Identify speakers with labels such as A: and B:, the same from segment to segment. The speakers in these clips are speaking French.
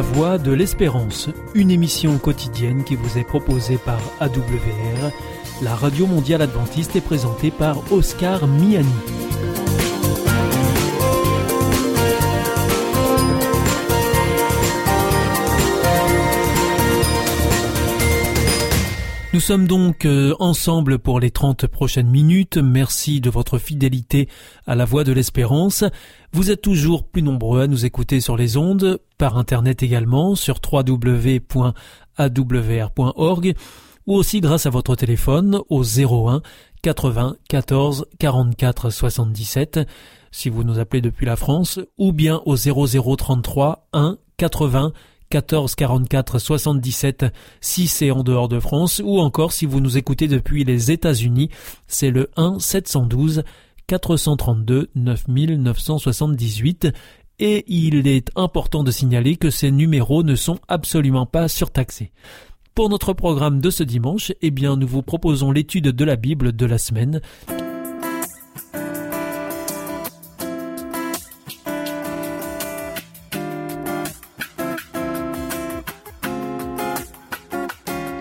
A: La Voix de l'Espérance, une émission quotidienne qui vous est proposée par AWR, la radio mondiale adventiste est présentée par Oscar Miani. Nous sommes donc euh, ensemble pour les 30 prochaines minutes. Merci de votre fidélité à la voix de l'espérance. Vous êtes toujours plus nombreux à nous écouter sur les ondes, par internet également, sur www.awr.org, ou aussi grâce à votre téléphone au 01 80 14 44 77 si vous nous appelez depuis la France, ou bien au 0033 1 80 14 44 77 si c'est en dehors de France ou encore si vous nous écoutez depuis les États-Unis, c'est le 1 712 432 9978 et il est important de signaler que ces numéros ne sont absolument pas surtaxés. Pour notre programme de ce dimanche, eh bien, nous vous proposons l'étude de la Bible de la semaine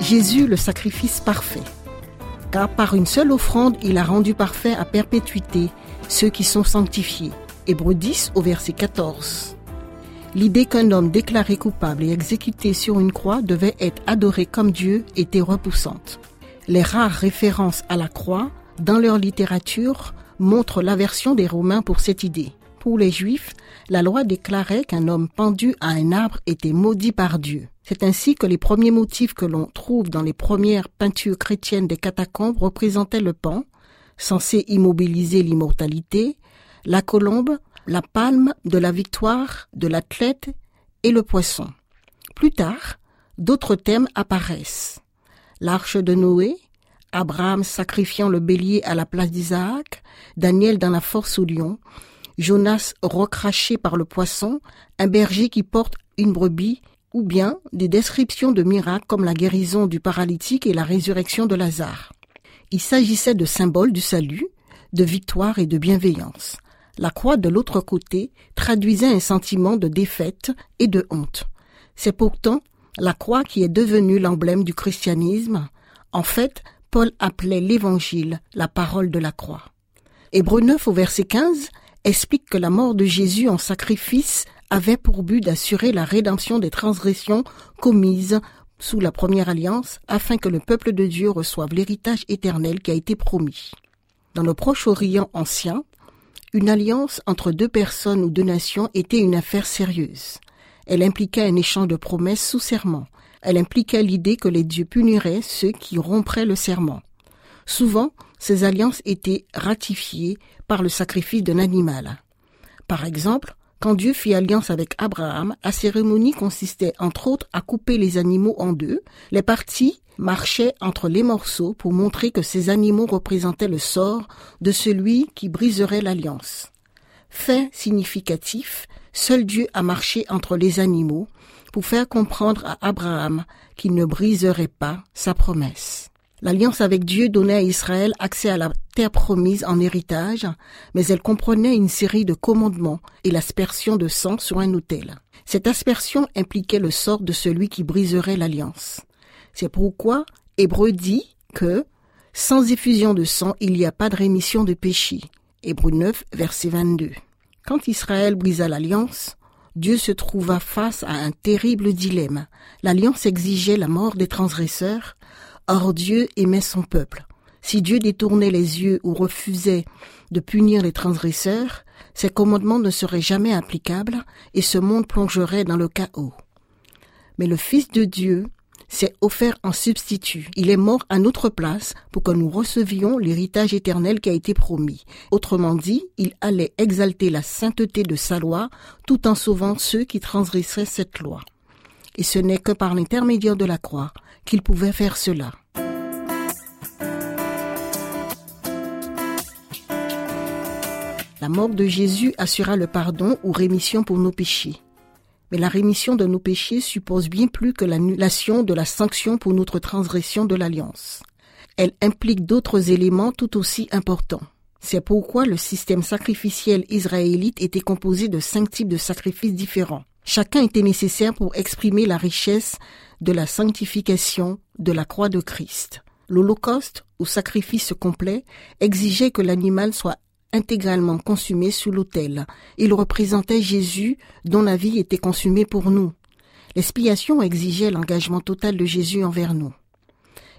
B: Jésus le sacrifice parfait. Car par une seule offrande, il a rendu parfait à perpétuité ceux qui sont sanctifiés. Hébreux 10 au verset 14. L'idée qu'un homme déclaré coupable et exécuté sur une croix devait être adoré comme Dieu était repoussante. Les rares références à la croix dans leur littérature montrent l'aversion des Romains pour cette idée. Pour les Juifs, la loi déclarait qu'un homme pendu à un arbre était maudit par Dieu. C'est ainsi que les premiers motifs que l'on trouve dans les premières peintures chrétiennes des catacombes représentaient le pan, censé immobiliser l'immortalité, la colombe, la palme de la victoire de l'athlète et le poisson. Plus tard, d'autres thèmes apparaissent. L'arche de Noé, Abraham sacrifiant le bélier à la place d'Isaac, Daniel dans la force au lion, Jonas recraché par le poisson, un berger qui porte une brebis, ou bien des descriptions de miracles comme la guérison du paralytique et la résurrection de Lazare. Il s'agissait de symboles du salut, de victoire et de bienveillance. La croix de l'autre côté traduisait un sentiment de défaite et de honte. C'est pourtant la croix qui est devenue l'emblème du christianisme. En fait, Paul appelait l'évangile la parole de la croix. Hébreu 9 au verset 15 explique que la mort de Jésus en sacrifice avait pour but d'assurer la rédemption des transgressions commises sous la première alliance afin que le peuple de Dieu reçoive l'héritage éternel qui a été promis. Dans le Proche-Orient ancien, une alliance entre deux personnes ou deux nations était une affaire sérieuse. Elle impliquait un échange de promesses sous serment. Elle impliquait l'idée que les dieux puniraient ceux qui rompraient le serment. Souvent, ces alliances étaient ratifiées par le sacrifice d'un animal. Par exemple, quand Dieu fit alliance avec Abraham, la cérémonie consistait entre autres à couper les animaux en deux. Les parties marchaient entre les morceaux pour montrer que ces animaux représentaient le sort de celui qui briserait l'alliance. Fait significatif, seul Dieu a marché entre les animaux pour faire comprendre à Abraham qu'il ne briserait pas sa promesse. L'alliance avec Dieu donnait à Israël accès à la terre promise en héritage, mais elle comprenait une série de commandements et l'aspersion de sang sur un autel. Cette aspersion impliquait le sort de celui qui briserait l'alliance. C'est pourquoi Hébreu dit que sans effusion de sang, il n'y a pas de rémission de péché. Hébreu 9, verset 22. Quand Israël brisa l'alliance, Dieu se trouva face à un terrible dilemme. L'alliance exigeait la mort des transgresseurs, Or Dieu aimait son peuple. Si Dieu détournait les yeux ou refusait de punir les transgresseurs, ses commandements ne seraient jamais applicables et ce monde plongerait dans le chaos. Mais le Fils de Dieu s'est offert en substitut. Il est mort à notre place pour que nous recevions l'héritage éternel qui a été promis. Autrement dit, il allait exalter la sainteté de sa loi tout en sauvant ceux qui transgresseraient cette loi. Et ce n'est que par l'intermédiaire de la croix qu'il pouvait faire cela. La mort de Jésus assura le pardon ou rémission pour nos péchés. Mais la rémission de nos péchés suppose bien plus que l'annulation de la sanction pour notre transgression de l'alliance. Elle implique d'autres éléments tout aussi importants. C'est pourquoi le système sacrificiel israélite était composé de cinq types de sacrifices différents. Chacun était nécessaire pour exprimer la richesse de la sanctification de la croix de Christ. L'Holocauste, ou sacrifice complet, exigeait que l'animal soit intégralement consumé sous l'autel. Il représentait Jésus dont la vie était consumée pour nous. L'expiation exigeait l'engagement total de Jésus envers nous.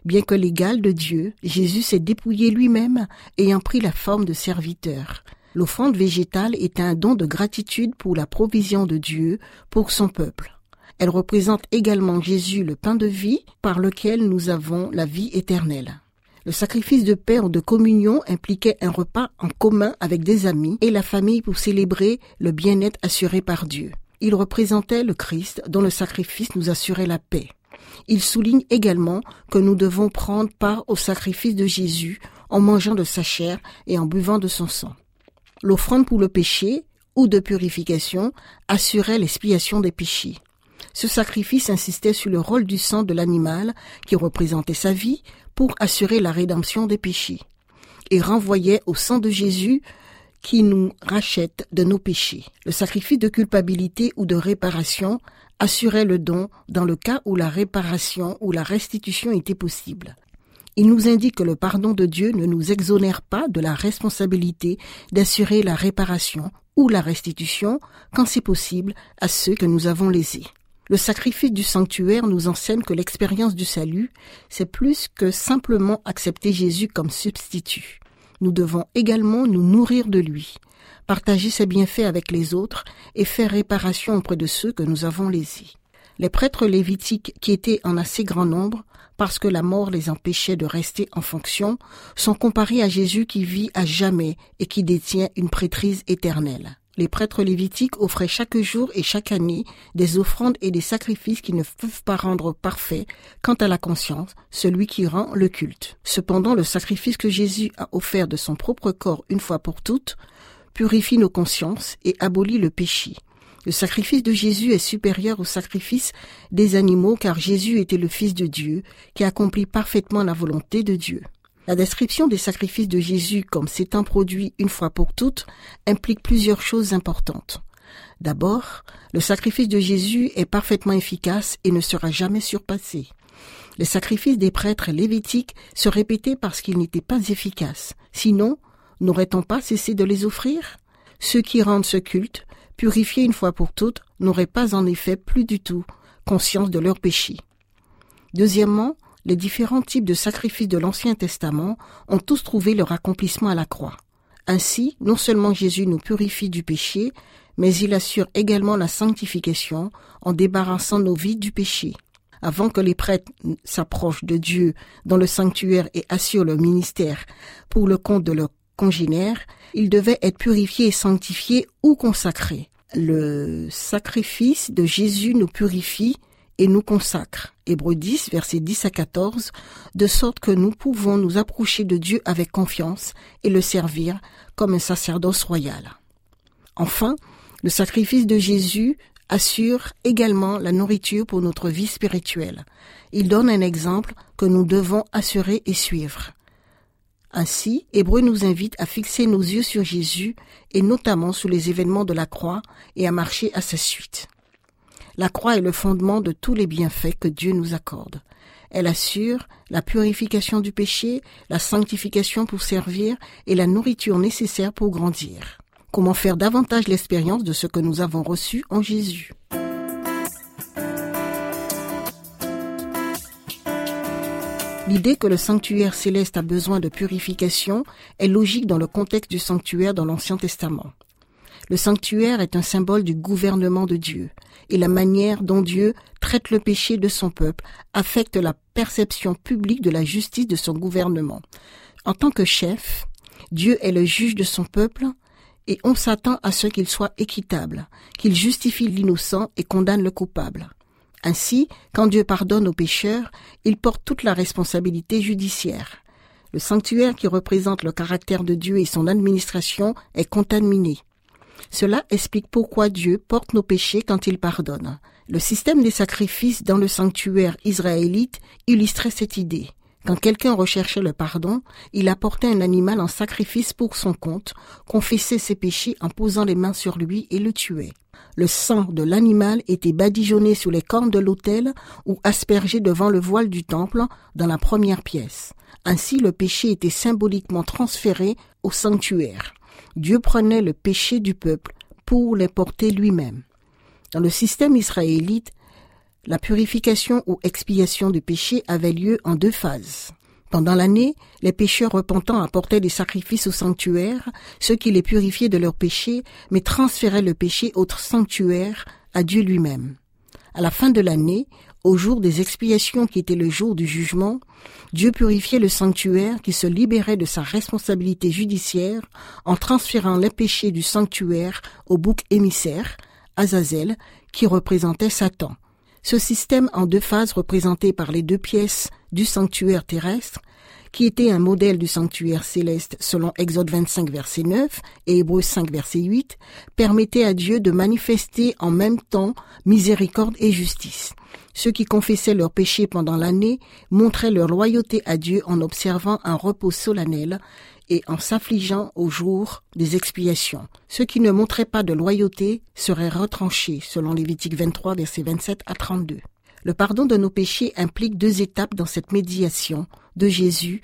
B: Bien que l'égal de Dieu, Jésus s'est dépouillé lui-même, ayant pris la forme de serviteur. L'offrande végétale est un don de gratitude pour la provision de Dieu pour son peuple. Elle représente également Jésus, le pain de vie, par lequel nous avons la vie éternelle. Le sacrifice de paix ou de communion impliquait un repas en commun avec des amis et la famille pour célébrer le bien-être assuré par Dieu. Il représentait le Christ dont le sacrifice nous assurait la paix. Il souligne également que nous devons prendre part au sacrifice de Jésus en mangeant de sa chair et en buvant de son sang. L'offrande pour le péché ou de purification assurait l'expiation des péchés. Ce sacrifice insistait sur le rôle du sang de l'animal qui représentait sa vie pour assurer la rédemption des péchés et renvoyait au sang de Jésus qui nous rachète de nos péchés. Le sacrifice de culpabilité ou de réparation assurait le don dans le cas où la réparation ou la restitution était possible. Il nous indique que le pardon de Dieu ne nous exonère pas de la responsabilité d'assurer la réparation ou la restitution quand c'est possible à ceux que nous avons lésés. Le sacrifice du sanctuaire nous enseigne que l'expérience du salut, c'est plus que simplement accepter Jésus comme substitut nous devons également nous nourrir de lui, partager ses bienfaits avec les autres et faire réparation auprès de ceux que nous avons lésés. Les prêtres lévitiques, qui étaient en assez grand nombre, parce que la mort les empêchait de rester en fonction, sont comparés à Jésus qui vit à jamais et qui détient une prêtrise éternelle. Les prêtres lévitiques offraient chaque jour et chaque année des offrandes et des sacrifices qui ne peuvent pas rendre parfait quant à la conscience, celui qui rend le culte. Cependant, le sacrifice que Jésus a offert de son propre corps une fois pour toutes purifie nos consciences et abolit le péché. Le sacrifice de Jésus est supérieur au sacrifice des animaux car Jésus était le Fils de Dieu qui accomplit parfaitement la volonté de Dieu. La description des sacrifices de Jésus comme s'étant produit une fois pour toutes implique plusieurs choses importantes. D'abord, le sacrifice de Jésus est parfaitement efficace et ne sera jamais surpassé. Les sacrifices des prêtres lévitiques se répétaient parce qu'ils n'étaient pas efficaces. Sinon, n'aurait-on pas cessé de les offrir? Ceux qui rendent ce culte, purifiés une fois pour toutes, n'auraient pas en effet plus du tout conscience de leurs péchés. Deuxièmement, les différents types de sacrifices de l'Ancien Testament ont tous trouvé leur accomplissement à la croix. Ainsi, non seulement Jésus nous purifie du péché, mais il assure également la sanctification en débarrassant nos vies du péché. Avant que les prêtres s'approchent de Dieu dans le sanctuaire et assurent leur ministère pour le compte de leurs congénères, ils devaient être purifiés et sanctifiés ou consacrés. Le sacrifice de Jésus nous purifie et nous consacre. Hébreux 10, versets 10 à 14, de sorte que nous pouvons nous approcher de Dieu avec confiance et le servir comme un sacerdoce royal. Enfin, le sacrifice de Jésus assure également la nourriture pour notre vie spirituelle. Il donne un exemple que nous devons assurer et suivre. Ainsi, Hébreu nous invite à fixer nos yeux sur Jésus et notamment sur les événements de la croix et à marcher à sa suite. La croix est le fondement de tous les bienfaits que Dieu nous accorde. Elle assure la purification du péché, la sanctification pour servir et la nourriture nécessaire pour grandir. Comment faire davantage l'expérience de ce que nous avons reçu en Jésus? L'idée que le sanctuaire céleste a besoin de purification est logique dans le contexte du sanctuaire dans l'Ancien Testament. Le sanctuaire est un symbole du gouvernement de Dieu et la manière dont Dieu traite le péché de son peuple affecte la perception publique de la justice de son gouvernement. En tant que chef, Dieu est le juge de son peuple et on s'attend à ce qu'il soit équitable, qu'il justifie l'innocent et condamne le coupable. Ainsi, quand Dieu pardonne aux pécheurs, il porte toute la responsabilité judiciaire. Le sanctuaire qui représente le caractère de Dieu et son administration est contaminé. Cela explique pourquoi Dieu porte nos péchés quand il pardonne. Le système des sacrifices dans le sanctuaire israélite illustrait cette idée. Quand quelqu'un recherchait le pardon, il apportait un animal en sacrifice pour son compte, confessait ses péchés en posant les mains sur lui et le tuait. Le sang de l'animal était badigeonné sur les cornes de l'autel ou aspergé devant le voile du temple dans la première pièce. Ainsi le péché était symboliquement transféré au sanctuaire. Dieu prenait le péché du peuple pour les porter lui-même. Dans le système israélite, la purification ou expiation du péché avait lieu en deux phases. Pendant l'année, les pécheurs repentants apportaient des sacrifices au sanctuaire, ceux qui les purifiaient de leurs péchés, mais transféraient le péché au sanctuaire, à Dieu lui-même. À la fin de l'année, au jour des expiations qui était le jour du jugement, Dieu purifiait le sanctuaire qui se libérait de sa responsabilité judiciaire en transférant les péchés du sanctuaire au bouc émissaire, Azazel, qui représentait Satan. Ce système en deux phases représenté par les deux pièces du sanctuaire terrestre, qui était un modèle du sanctuaire céleste selon Exode 25 verset 9 et Hébreux 5 verset 8, permettait à Dieu de manifester en même temps miséricorde et justice. Ceux qui confessaient leurs péchés pendant l'année montraient leur loyauté à Dieu en observant un repos solennel et en s'affligeant au jour des expiations. Ceux qui ne montraient pas de loyauté seraient retranchés, selon Lévitique 23, versets 27 à 32. Le pardon de nos péchés implique deux étapes dans cette médiation de Jésus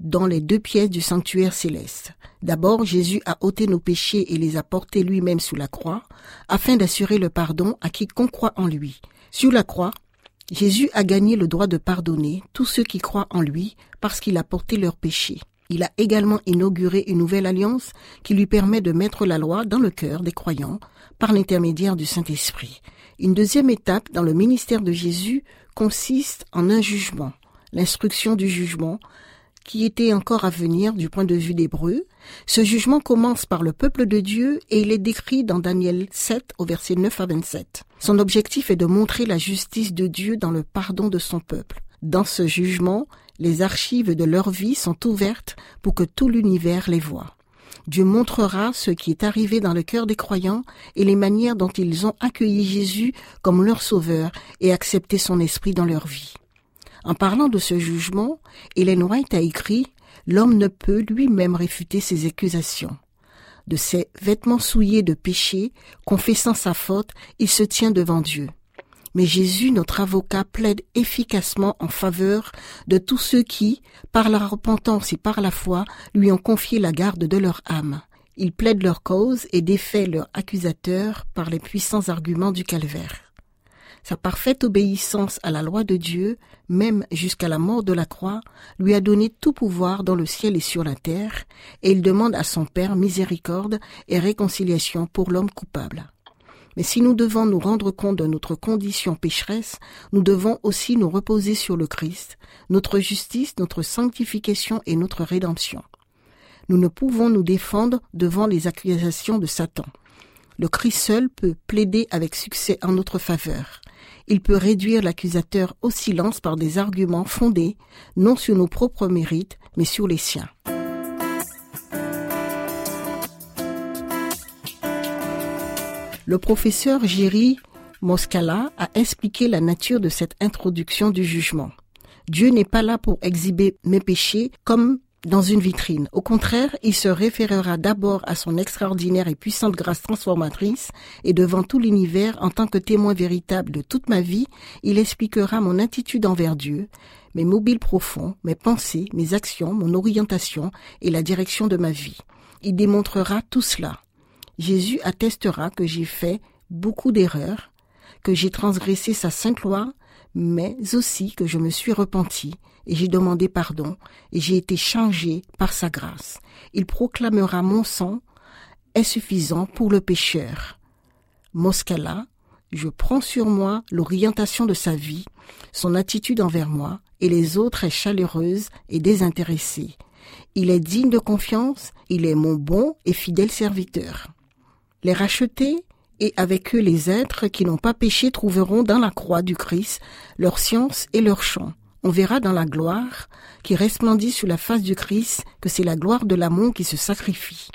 B: dans les deux pièces du sanctuaire céleste. D'abord, Jésus a ôté nos péchés et les a portés lui-même sous la croix, afin d'assurer le pardon à quiconque croit en lui. Sur la croix, Jésus a gagné le droit de pardonner tous ceux qui croient en lui parce qu'il a porté leurs péchés. Il a également inauguré une nouvelle alliance qui lui permet de mettre la loi dans le cœur des croyants par l'intermédiaire du Saint-Esprit. Une deuxième étape dans le ministère de Jésus consiste en un jugement, l'instruction du jugement, qui était encore à venir du point de vue d'Hébreu. Ce jugement commence par le peuple de Dieu et il est décrit dans Daniel 7 au verset 9 à 27. Son objectif est de montrer la justice de Dieu dans le pardon de son peuple. Dans ce jugement, les archives de leur vie sont ouvertes pour que tout l'univers les voie. Dieu montrera ce qui est arrivé dans le cœur des croyants et les manières dont ils ont accueilli Jésus comme leur sauveur et accepté son esprit dans leur vie. En parlant de ce jugement, Hélène White a écrit L'homme ne peut lui-même réfuter ses accusations. De ses vêtements souillés de péché, confessant sa faute, il se tient devant Dieu. Mais Jésus, notre avocat, plaide efficacement en faveur de tous ceux qui, par la repentance et par la foi, lui ont confié la garde de leur âme. Il plaide leur cause et défait leur accusateur par les puissants arguments du calvaire. Sa parfaite obéissance à la loi de Dieu, même jusqu'à la mort de la croix, lui a donné tout pouvoir dans le ciel et sur la terre, et il demande à son Père miséricorde et réconciliation pour l'homme coupable. Mais si nous devons nous rendre compte de notre condition pécheresse, nous devons aussi nous reposer sur le Christ, notre justice, notre sanctification et notre rédemption. Nous ne pouvons nous défendre devant les accusations de Satan. Le Christ seul peut plaider avec succès en notre faveur. Il peut réduire l'accusateur au silence par des arguments fondés non sur nos propres mérites, mais sur les siens. Le professeur Jerry Moscala a expliqué la nature de cette introduction du jugement. Dieu n'est pas là pour exhiber mes péchés comme dans une vitrine. Au contraire, il se référera d'abord à son extraordinaire et puissante grâce transformatrice et devant tout l'univers, en tant que témoin véritable de toute ma vie, il expliquera mon attitude envers Dieu, mes mobiles profonds, mes pensées, mes actions, mon orientation et la direction de ma vie. Il démontrera tout cela. Jésus attestera que j'ai fait beaucoup d'erreurs, que j'ai transgressé sa sainte loi, mais aussi que je me suis repenti et j'ai demandé pardon et j'ai été changé par sa grâce. Il proclamera mon sang est suffisant pour le pécheur. Moscala, je prends sur moi l'orientation de sa vie, son attitude envers moi et les autres est chaleureuse et désintéressée. Il est digne de confiance, il est mon bon et fidèle serviteur. Les rachetés et avec eux les êtres qui n'ont pas péché trouveront dans la croix du Christ leur science et leur chant. On verra dans la gloire qui resplendit sur la face du Christ que c'est la gloire de l'amour qui se sacrifie.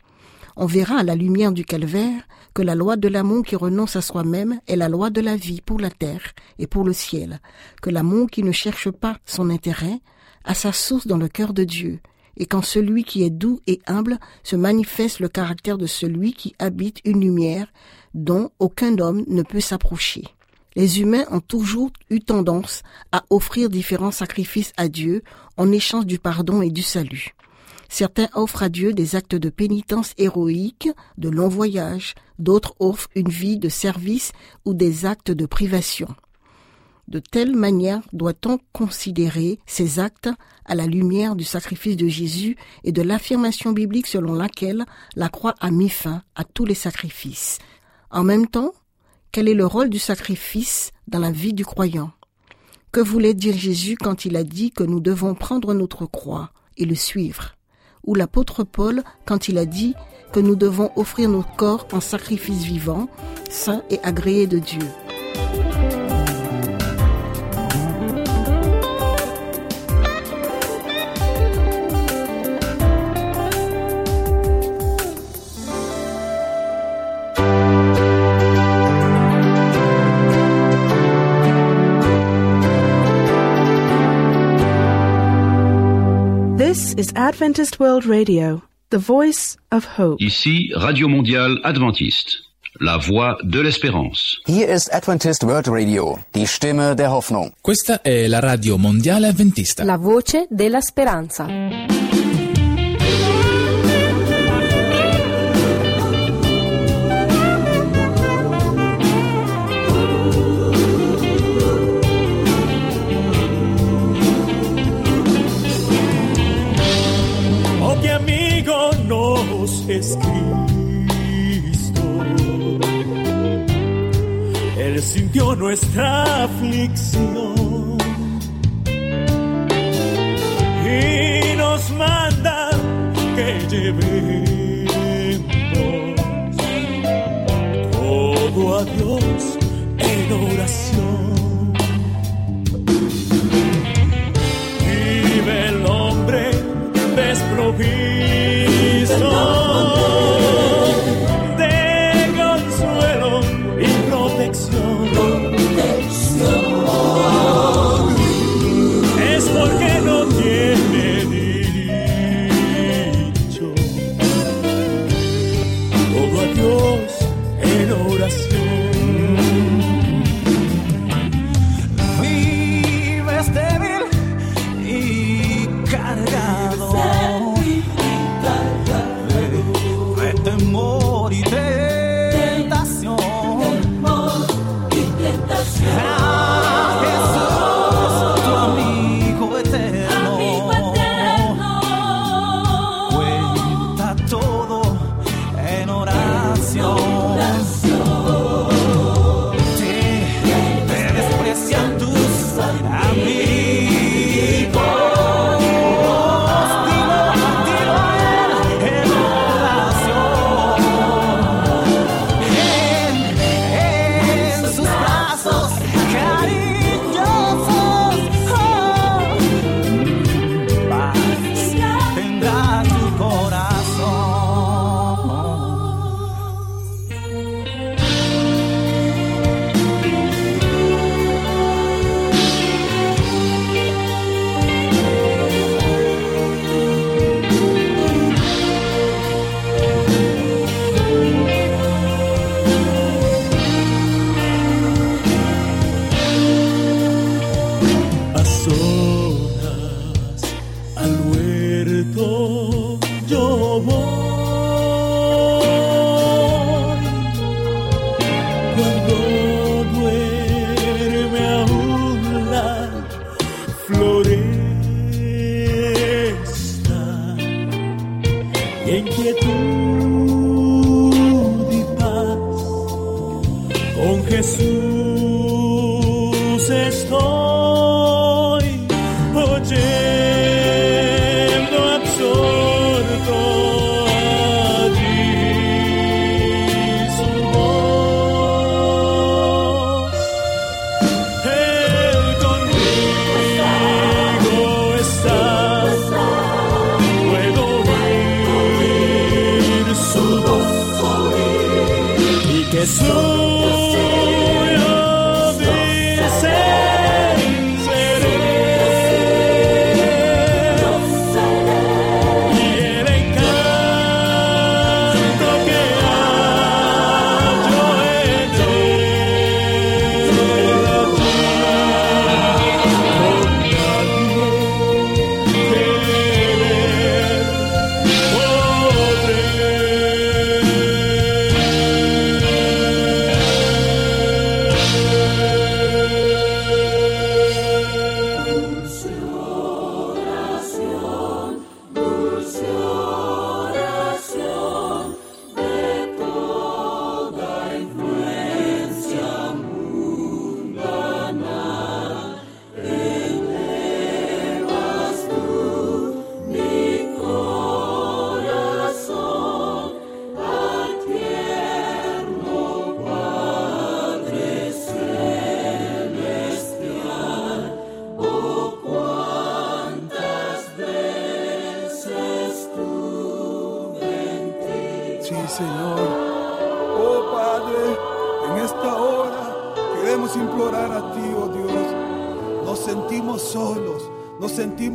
B: On verra à la lumière du calvaire que la loi de l'amour qui renonce à soi-même est la loi de la vie pour la terre et pour le ciel, que l'amour qui ne cherche pas son intérêt a sa source dans le cœur de Dieu, et quand celui qui est doux et humble se manifeste le caractère de celui qui habite une lumière dont aucun homme ne peut s'approcher. Les humains ont toujours eu tendance à offrir différents sacrifices à Dieu en échange du pardon et du salut. Certains offrent à Dieu des actes de pénitence héroïques, de longs voyages, d'autres offrent une vie de service ou des actes de privation. De telle manière doit-on considérer ces actes à la lumière du sacrifice de Jésus et de l'affirmation biblique selon laquelle la croix a mis fin à tous les sacrifices. En même temps, quel est le rôle du sacrifice dans la vie du croyant? Que voulait dire Jésus quand il a dit que nous devons prendre notre croix et le suivre? Ou l'apôtre Paul quand il a dit que nous devons offrir notre corps en sacrifice vivant, saint et agréé de Dieu?
C: Is Adventist World Radio, the voice of hope.
D: Ici Radio Mondiale Adventiste, la voix de l'espérance.
E: Hier ist Adventist World Radio, die Stimme der Hoffnung.
F: Questa è la radio mondiale avventista.
G: La voce della speranza.
H: Nuestra aflicción y nos manda que llevemos todo a Dios en oración.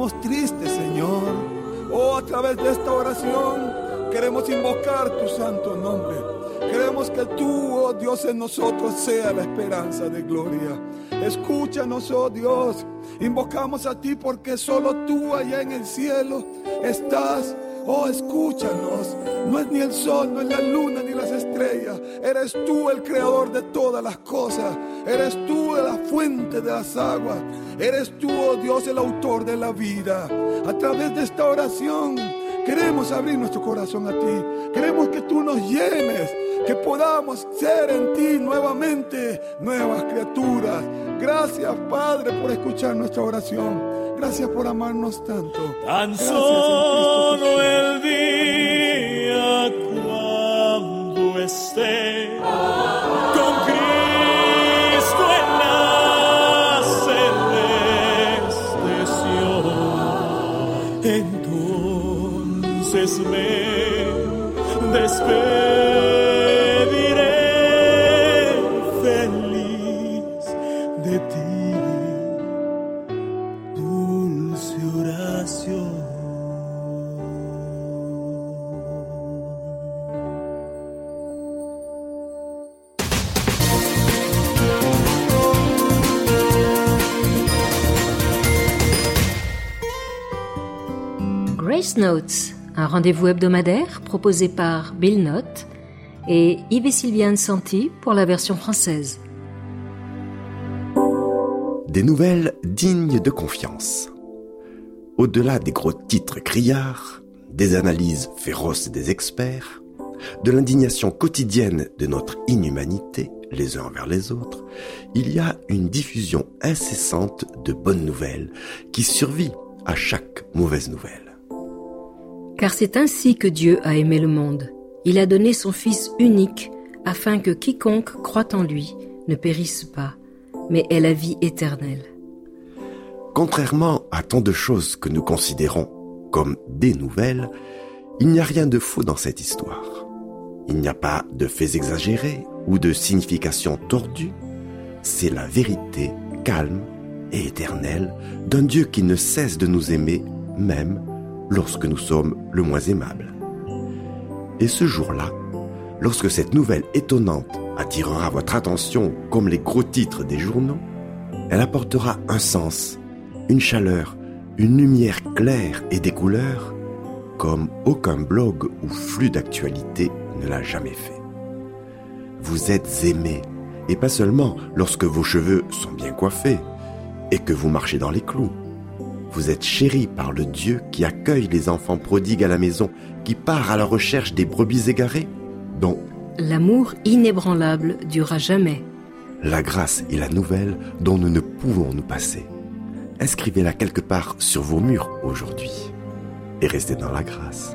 I: Sentimos tristes, Señor. Oh, a través de esta oración queremos invocar tu santo nombre. Queremos que tú, oh Dios, en nosotros sea la esperanza de gloria. Escúchanos, oh Dios. Invocamos a ti porque solo tú allá en el cielo estás. Oh, escúchanos. No es ni el sol, no es la luna, ni las estrellas. Eres tú el creador de todas las cosas. Eres tú la fuente de las aguas. Eres tú, oh Dios, el autor de la vida. A través de esta oración queremos abrir nuestro corazón a ti. Queremos que tú nos llenes que podamos ser en ti nuevamente nuevas criaturas. Gracias, Padre, por escuchar nuestra oración. Gracias por amarnos tanto.
H: Tan
I: Gracias,
H: solo el día
J: Grace Notes, un rendez-vous hebdomadaire proposé par Bill Note et Yves et Sylviane Santi pour la version française.
K: Des nouvelles dignes de confiance. Au-delà des gros titres criards, des analyses féroces des experts, de l'indignation quotidienne de notre inhumanité les uns envers les autres, il y a une diffusion incessante de bonnes nouvelles qui survit à chaque mauvaise nouvelle.
J: Car c'est ainsi que Dieu a aimé le monde. Il a donné son Fils unique afin que quiconque croit en lui ne périsse pas, mais ait la vie éternelle.
K: Contrairement à tant de choses que nous considérons comme des nouvelles, il n'y a rien de faux dans cette histoire. Il n'y a pas de faits exagérés ou de signification tordue. C'est la vérité calme et éternelle d'un Dieu qui ne cesse de nous aimer même lorsque nous sommes le moins aimables. Et ce jour-là, lorsque cette nouvelle étonnante attirera votre attention comme les gros titres des journaux, elle apportera un sens, une chaleur, une lumière claire et des couleurs comme aucun blog ou flux d'actualité ne l'a jamais fait. Vous êtes aimé, et pas seulement lorsque vos cheveux sont bien coiffés et que vous marchez dans les clous. Vous êtes chéri par le Dieu qui accueille les enfants prodigues à la maison, qui part à la recherche des brebis égarées, dont
J: L'amour inébranlable durera jamais.
K: la grâce est la nouvelle dont nous ne pouvons nous passer. Inscrivez-la quelque part sur vos murs aujourd'hui et restez dans la grâce.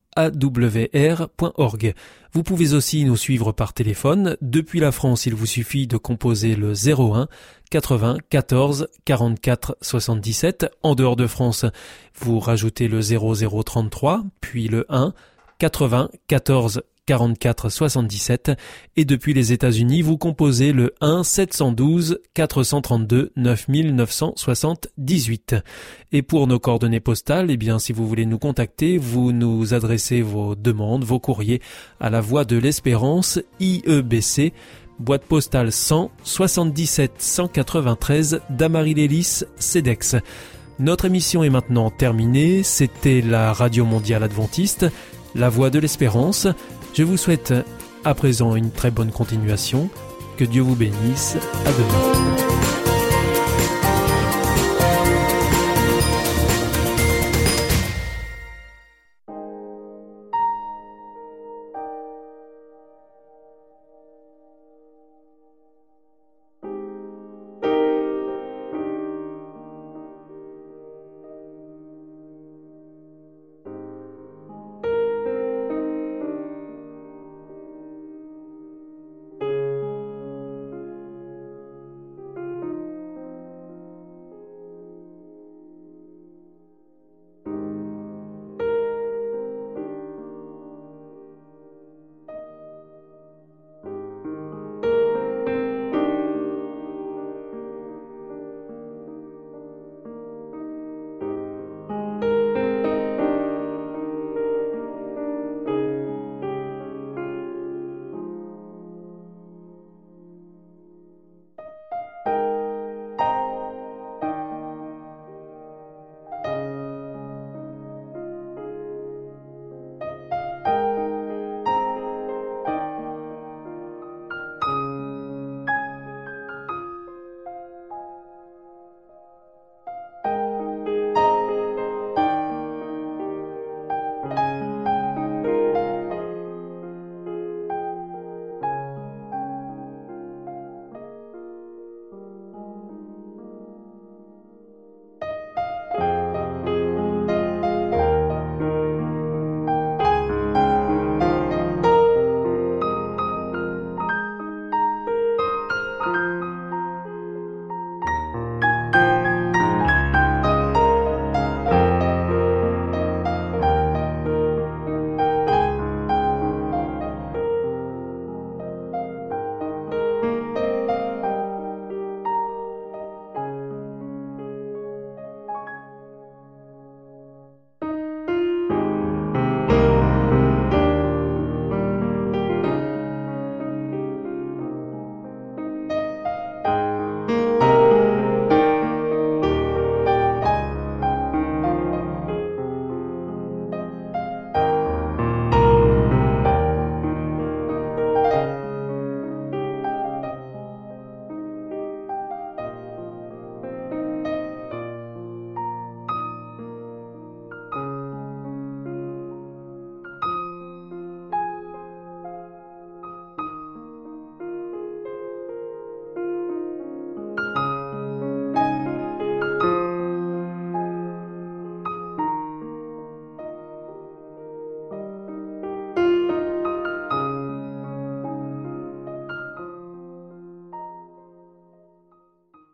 A: www.awr.org. Vous pouvez aussi nous suivre par téléphone. Depuis la France, il vous suffit de composer le 01 80 14 44 77. En dehors de France, vous rajoutez le 0033, puis le 1 80 14 44 77 et depuis les États-Unis, vous composez le 1 712 432 9978. Et pour nos coordonnées postales, eh bien si vous voulez nous contacter, vous nous adressez vos demandes, vos courriers à la Voix de l'Espérance IEBC boîte postale 100 77 193 Damary-Lélis Cedex. Notre émission est maintenant terminée, c'était la Radio Mondiale Adventiste, la Voix de l'Espérance. Je vous souhaite à présent une très bonne continuation. Que Dieu vous bénisse. À demain.